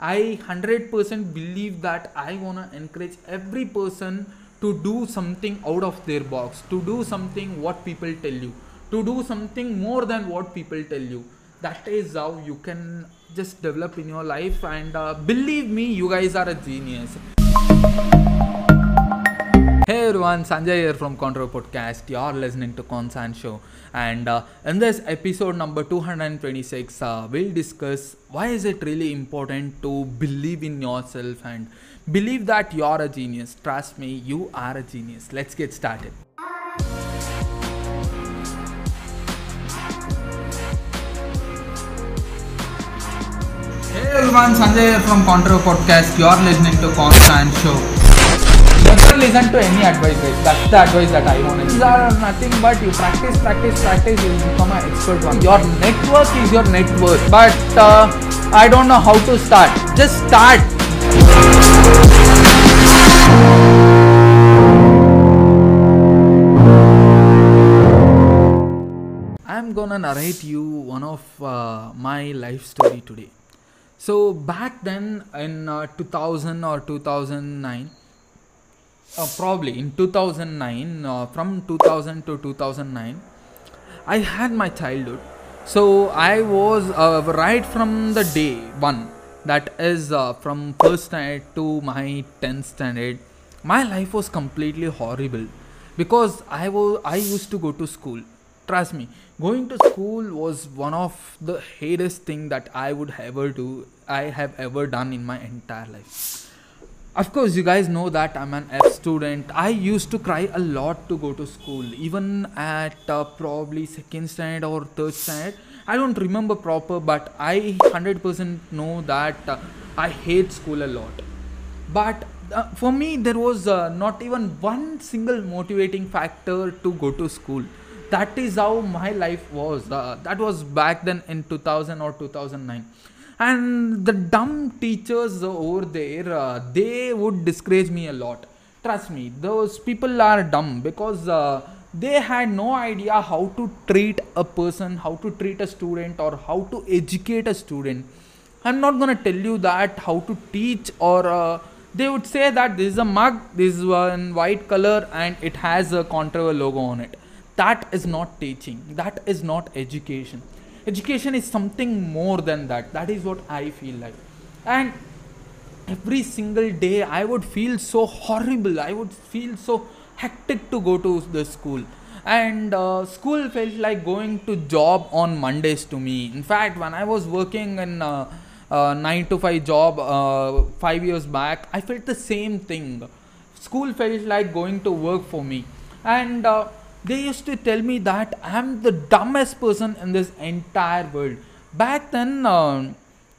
I 100% believe that I want to encourage every person to do something out of their box, to do something what people tell you, to do something more than what people tell you. That is how you can just develop in your life, and uh, believe me, you guys are a genius. Hey everyone, Sanjay here from Contour Podcast. You're listening to Consan Show, and uh, in this episode number 226, uh, we'll discuss why is it really important to believe in yourself and believe that you're a genius. Trust me, you are a genius. Let's get started. Hey everyone, Sanjay here from Contour Podcast. You're listening to Constant Show. Never listen to any advice, guys. That's the advice that I want. These are nothing but you practice, practice, practice. You become an expert one. Your network is your net worth. But uh, I don't know how to start. Just start. I'm gonna narrate you one of uh, my life story today. So back then in uh, 2000 or 2009, uh, probably in 2009, uh, from 2000 to 2009, I had my childhood. So I was uh, right from the day one, that is uh, from first standard to my 10th standard. My life was completely horrible because I was I used to go to school. Trust me, going to school was one of the hardest thing that I would ever do. I have ever done in my entire life. Of course, you guys know that I'm an F student. I used to cry a lot to go to school, even at uh, probably second standard or third standard. I don't remember proper, but I 100% know that uh, I hate school a lot. But uh, for me, there was uh, not even one single motivating factor to go to school. That is how my life was. Uh, that was back then in 2000 or 2009 and the dumb teachers over there uh, they would discourage me a lot. Trust me those people are dumb because uh, they had no idea how to treat a person how to treat a student or how to educate a student. I'm not going to tell you that how to teach or uh, they would say that this is a mug this is one white color and it has a contour logo on it. That is not teaching. That is not education education is something more than that. That is what i feel like. And every single day i would feel so horrible. I would feel so hectic to go to the school. And uh, school felt like going to job on mondays to me. In fact when i was working in uh, uh, 9 to 5 job uh, 5 years back i felt the same thing. School felt like going to work for me. And uh, they used to tell me that I'm the dumbest person in this entire world. Back then, uh,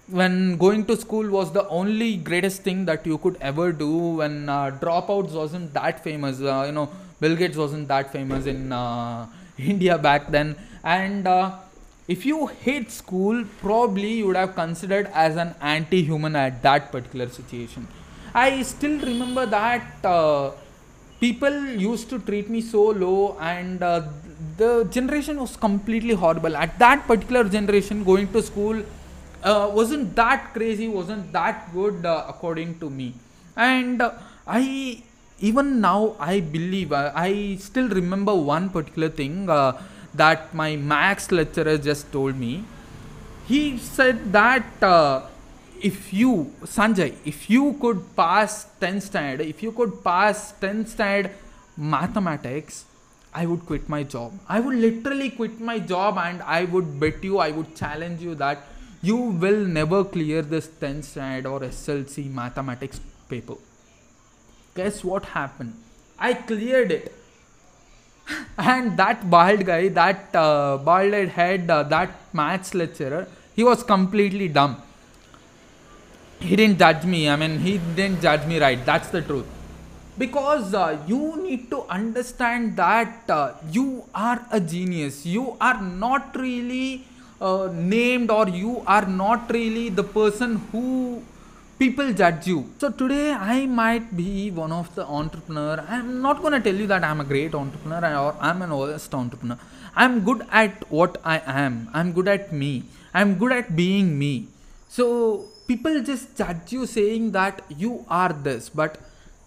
when going to school was the only greatest thing that you could ever do, when uh, dropouts wasn't that famous, uh, you know, Bill Gates wasn't that famous in uh, India back then, and uh, if you hate school, probably you would have considered as an anti-human at that particular situation. I still remember that uh, people used to treat me so low and uh, the generation was completely horrible. At that particular generation going to school uh, wasn't that crazy wasn't that good uh, according to me. And uh, i even now i believe uh, i still remember one particular thing uh, that my maths lecturer just told me. He said that if you sanjay if you could pass 10th standard if you could pass 10th standard mathematics i would quit my job. I would literally quit my job and i would bet you i would challenge you that you will never clear this 10th standard or slc mathematics paper. Guess what happened? I cleared it. And that bald guy that uh, bald head uh, that maths lecturer he was completely dumb he didn't judge me. I mean, he didn't judge me right. That's the truth. Because uh, you need to understand that uh, you are a genius. You are not really uh, named, or you are not really the person who people judge you. So today I might be one of the entrepreneur. I'm not gonna tell you that I'm a great entrepreneur or I'm an honest entrepreneur. I'm good at what I am. I'm good at me. I'm good at being me. So people just judge you saying that you are this but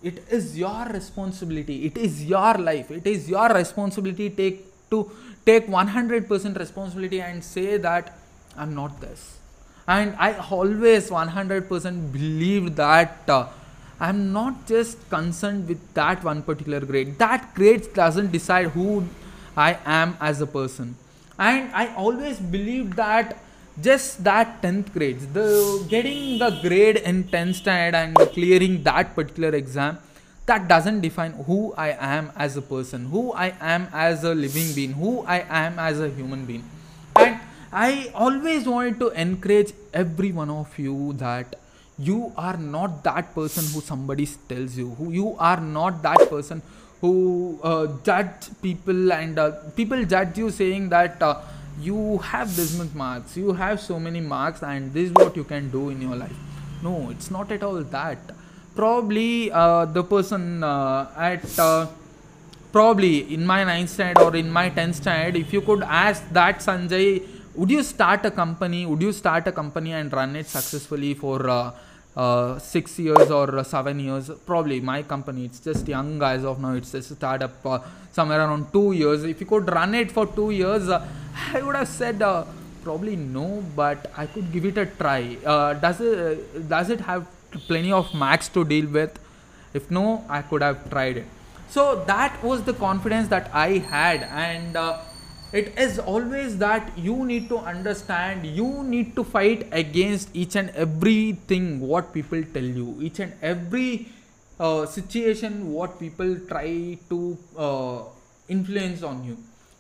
it is your responsibility. It is your life. It is your responsibility take to take 100% responsibility and say that i'm not this. And i always 100% believe that uh, i'm not just concerned with that one particular grade. That grade doesn't decide who i am as a person. And i always believed that just that 10th grades the getting the grade in 10th standard and clearing that particular exam that doesn't define who i am as a person who i am as a living being who i am as a human being. And i always wanted to encourage every one of you that you are not that person who somebody tells you who you are not that person who uh, judge people and uh, people judge you saying that uh, you have this much marks. You have so many marks and this is what you can do in your life. No it's not at all that. Probably uh, the person uh, at uh, probably in my 9th standard or in my 10th standard if you could ask that sanjay would you start a company? Would you start a company and run it successfully for uh, uh, six years or uh, seven years? Probably my company. It's just young guys of now. It's just a startup uh, somewhere around two years. If you could run it for two years uh, i would have said uh, probably no but i could give it a try. Uh, does it does it have plenty of max to deal with? If no i could have tried it. So that was the confidence that i had and it is always that you need to understand you need to fight against each and everything what people tell you. Each and every uh, situation what people try to uh, influence on you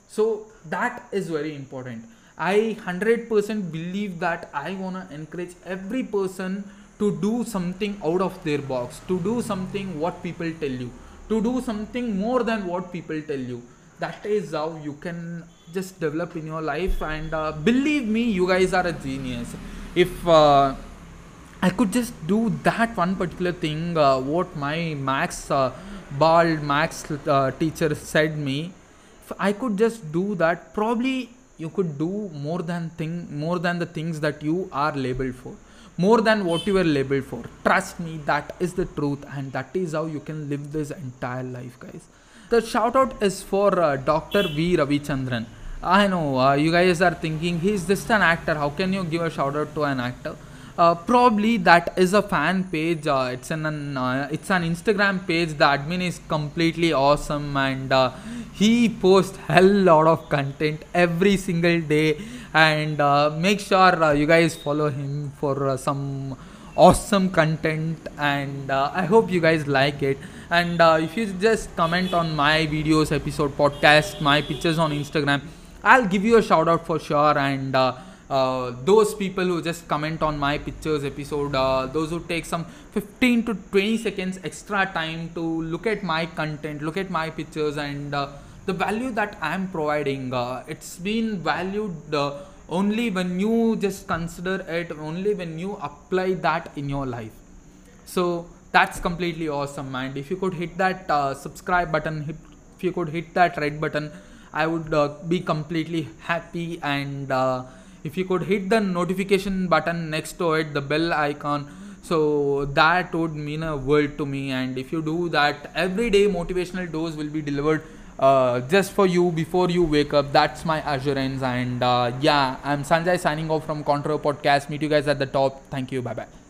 so that is very important. I 100% believe that i want to encourage every person to do something out of their box to do something what people tell you to do something more than what people tell you. That is how you can just develop in your life and uh, believe me you guys are a genius. If uh, i could just do that one particular thing uh, what my maths uh, bald maths uh, teacher said me i could just do that probably you could do more than thing more than the things that you are labeled for more than what you were labeled for trust me that is the truth and that is how you can live this entire life guys the shout out is for uh, dr v ravichandran I know uh, you guys are thinking he's just an actor. How can you give a shout out to an actor? Uh, probably that is a fan page. Uh, it's an uh, it's an Instagram page. The admin is completely awesome and uh, he posts hell lot of content every single day. And uh, make sure you guys follow him for some awesome content. And I hope you guys like it. And if you just comment on my videos, episode, podcast, my pictures on Instagram I'll give you a shout out for sure. And uh, uh, those people who just comment on my pictures episode, uh, those who take some 15 to 20 seconds extra time to look at my content, look at my pictures, and uh, the value that I'm providing, uh, it's been valued uh, only when you just consider it, only when you apply that in your life. So that's completely awesome. And if you could hit that subscribe button, hit, if you could hit that red button I would uh, be completely happy. And uh, if you could hit the notification button next to it, the bell icon, so that would mean a world to me. And if you do that, every day motivational dose will be delivered uh, just for you before you wake up. That's my assurance. And uh, yeah, I'm Sanjay signing off from Contour Podcast. Meet you guys at the top. Thank you. Bye bye.